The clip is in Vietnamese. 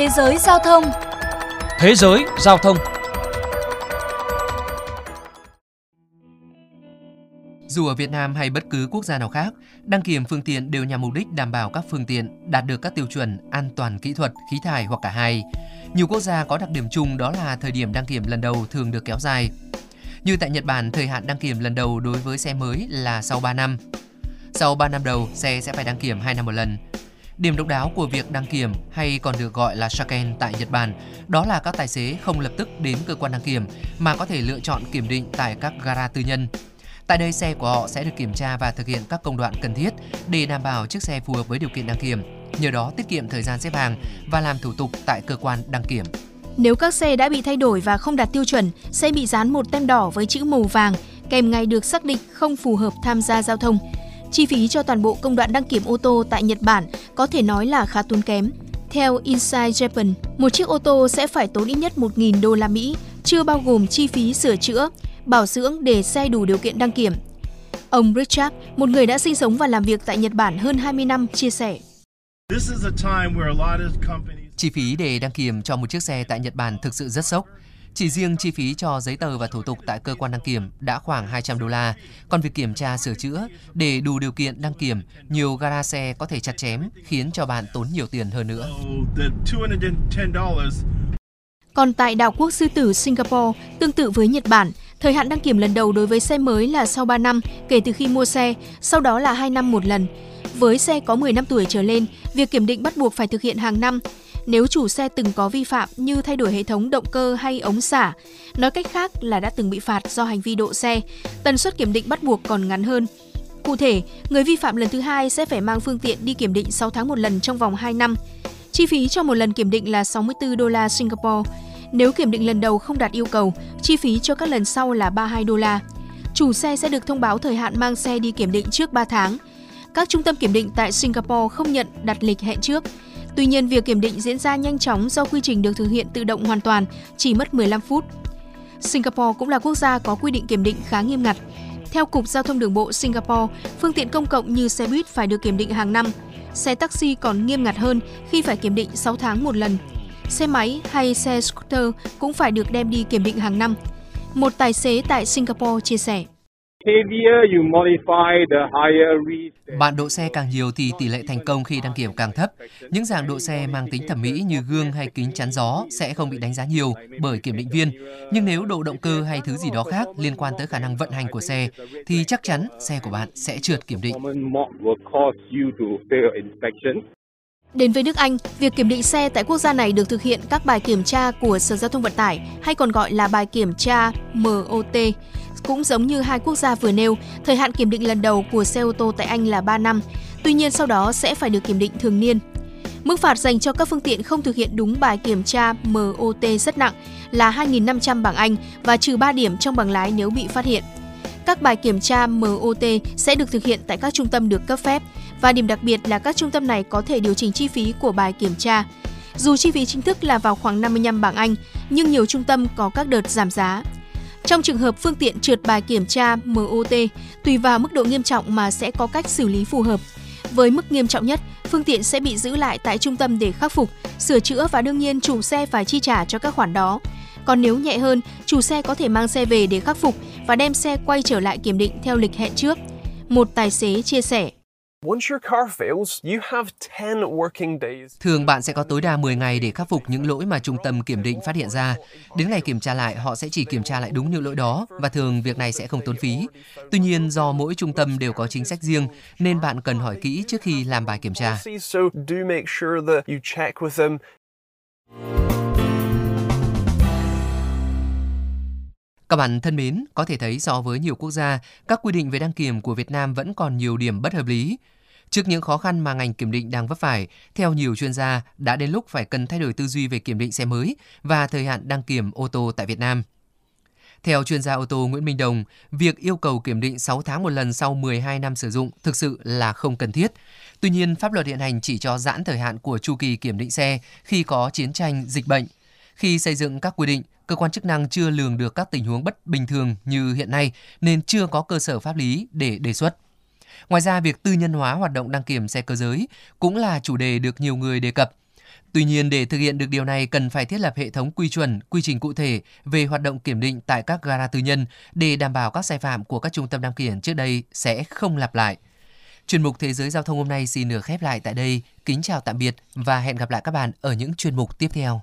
Thế giới giao thông Thế giới giao thông Dù ở Việt Nam hay bất cứ quốc gia nào khác, đăng kiểm phương tiện đều nhằm mục đích đảm bảo các phương tiện đạt được các tiêu chuẩn an toàn kỹ thuật, khí thải hoặc cả hai. Nhiều quốc gia có đặc điểm chung đó là thời điểm đăng kiểm lần đầu thường được kéo dài. Như tại Nhật Bản, thời hạn đăng kiểm lần đầu đối với xe mới là sau 3 năm. Sau 3 năm đầu, xe sẽ phải đăng kiểm 2 năm một lần. Điểm độc đáo của việc đăng kiểm hay còn được gọi là shaken tại Nhật Bản đó là các tài xế không lập tức đến cơ quan đăng kiểm mà có thể lựa chọn kiểm định tại các gara tư nhân. Tại đây xe của họ sẽ được kiểm tra và thực hiện các công đoạn cần thiết để đảm bảo chiếc xe phù hợp với điều kiện đăng kiểm, nhờ đó tiết kiệm thời gian xếp hàng và làm thủ tục tại cơ quan đăng kiểm. Nếu các xe đã bị thay đổi và không đạt tiêu chuẩn, sẽ bị dán một tem đỏ với chữ màu vàng kèm ngày được xác định không phù hợp tham gia giao thông. Chi phí cho toàn bộ công đoạn đăng kiểm ô tô tại Nhật Bản có thể nói là khá tốn kém. Theo Inside Japan, một chiếc ô tô sẽ phải tốn ít nhất 1.000 đô la Mỹ, chưa bao gồm chi phí sửa chữa, bảo dưỡng để xe đủ điều kiện đăng kiểm. Ông Richard, một người đã sinh sống và làm việc tại Nhật Bản hơn 20 năm, chia sẻ. Chi phí để đăng kiểm cho một chiếc xe tại Nhật Bản thực sự rất sốc. Chỉ riêng chi phí cho giấy tờ và thủ tục tại cơ quan đăng kiểm đã khoảng 200 đô la, còn việc kiểm tra sửa chữa để đủ điều kiện đăng kiểm, nhiều gara xe có thể chặt chém khiến cho bạn tốn nhiều tiền hơn nữa. Còn tại đảo quốc sư tử Singapore, tương tự với Nhật Bản, thời hạn đăng kiểm lần đầu đối với xe mới là sau 3 năm kể từ khi mua xe, sau đó là 2 năm một lần. Với xe có 10 năm tuổi trở lên, việc kiểm định bắt buộc phải thực hiện hàng năm. Nếu chủ xe từng có vi phạm như thay đổi hệ thống động cơ hay ống xả, nói cách khác là đã từng bị phạt do hành vi độ xe, tần suất kiểm định bắt buộc còn ngắn hơn. Cụ thể, người vi phạm lần thứ hai sẽ phải mang phương tiện đi kiểm định 6 tháng một lần trong vòng 2 năm. Chi phí cho một lần kiểm định là 64 đô la Singapore. Nếu kiểm định lần đầu không đạt yêu cầu, chi phí cho các lần sau là 32 đô la. Chủ xe sẽ được thông báo thời hạn mang xe đi kiểm định trước 3 tháng. Các trung tâm kiểm định tại Singapore không nhận đặt lịch hẹn trước. Tuy nhiên, việc kiểm định diễn ra nhanh chóng do quy trình được thực hiện tự động hoàn toàn, chỉ mất 15 phút. Singapore cũng là quốc gia có quy định kiểm định khá nghiêm ngặt. Theo Cục Giao thông Đường bộ Singapore, phương tiện công cộng như xe buýt phải được kiểm định hàng năm. Xe taxi còn nghiêm ngặt hơn khi phải kiểm định 6 tháng một lần. Xe máy hay xe scooter cũng phải được đem đi kiểm định hàng năm. Một tài xế tại Singapore chia sẻ. Bạn độ xe càng nhiều thì tỷ lệ thành công khi đăng kiểm càng thấp. Những dạng độ xe mang tính thẩm mỹ như gương hay kính chắn gió sẽ không bị đánh giá nhiều bởi kiểm định viên. Nhưng nếu độ động cơ hay thứ gì đó khác liên quan tới khả năng vận hành của xe thì chắc chắn xe của bạn sẽ trượt kiểm định. Đến với nước Anh, việc kiểm định xe tại quốc gia này được thực hiện các bài kiểm tra của Sở Giao thông Vận tải hay còn gọi là bài kiểm tra MOT. Cũng giống như hai quốc gia vừa nêu, thời hạn kiểm định lần đầu của xe ô tô tại Anh là 3 năm, tuy nhiên sau đó sẽ phải được kiểm định thường niên. Mức phạt dành cho các phương tiện không thực hiện đúng bài kiểm tra MOT rất nặng là 2.500 bảng Anh và trừ 3 điểm trong bằng lái nếu bị phát hiện. Các bài kiểm tra MOT sẽ được thực hiện tại các trung tâm được cấp phép và điểm đặc biệt là các trung tâm này có thể điều chỉnh chi phí của bài kiểm tra. Dù chi phí chính thức là vào khoảng 55 bảng Anh, nhưng nhiều trung tâm có các đợt giảm giá. Trong trường hợp phương tiện trượt bài kiểm tra MOT, tùy vào mức độ nghiêm trọng mà sẽ có cách xử lý phù hợp. Với mức nghiêm trọng nhất, phương tiện sẽ bị giữ lại tại trung tâm để khắc phục, sửa chữa và đương nhiên chủ xe phải chi trả cho các khoản đó. Còn nếu nhẹ hơn, chủ xe có thể mang xe về để khắc phục và đem xe quay trở lại kiểm định theo lịch hẹn trước. Một tài xế chia sẻ. Thường bạn sẽ có tối đa 10 ngày để khắc phục những lỗi mà trung tâm kiểm định phát hiện ra. Đến ngày kiểm tra lại, họ sẽ chỉ kiểm tra lại đúng những lỗi đó và thường việc này sẽ không tốn phí. Tuy nhiên, do mỗi trung tâm đều có chính sách riêng nên bạn cần hỏi kỹ trước khi làm bài kiểm tra. Các bạn thân mến, có thể thấy so với nhiều quốc gia, các quy định về đăng kiểm của Việt Nam vẫn còn nhiều điểm bất hợp lý. Trước những khó khăn mà ngành kiểm định đang vấp phải, theo nhiều chuyên gia, đã đến lúc phải cần thay đổi tư duy về kiểm định xe mới và thời hạn đăng kiểm ô tô tại Việt Nam. Theo chuyên gia ô tô Nguyễn Minh Đồng, việc yêu cầu kiểm định 6 tháng một lần sau 12 năm sử dụng thực sự là không cần thiết. Tuy nhiên, pháp luật hiện hành chỉ cho giãn thời hạn của chu kỳ kiểm định xe khi có chiến tranh, dịch bệnh. Khi xây dựng các quy định, cơ quan chức năng chưa lường được các tình huống bất bình thường như hiện nay nên chưa có cơ sở pháp lý để đề xuất. Ngoài ra, việc tư nhân hóa hoạt động đăng kiểm xe cơ giới cũng là chủ đề được nhiều người đề cập. Tuy nhiên, để thực hiện được điều này cần phải thiết lập hệ thống quy chuẩn, quy trình cụ thể về hoạt động kiểm định tại các gara tư nhân để đảm bảo các sai phạm của các trung tâm đăng kiểm trước đây sẽ không lặp lại. Chuyên mục Thế giới Giao thông hôm nay xin được khép lại tại đây. Kính chào tạm biệt và hẹn gặp lại các bạn ở những chuyên mục tiếp theo.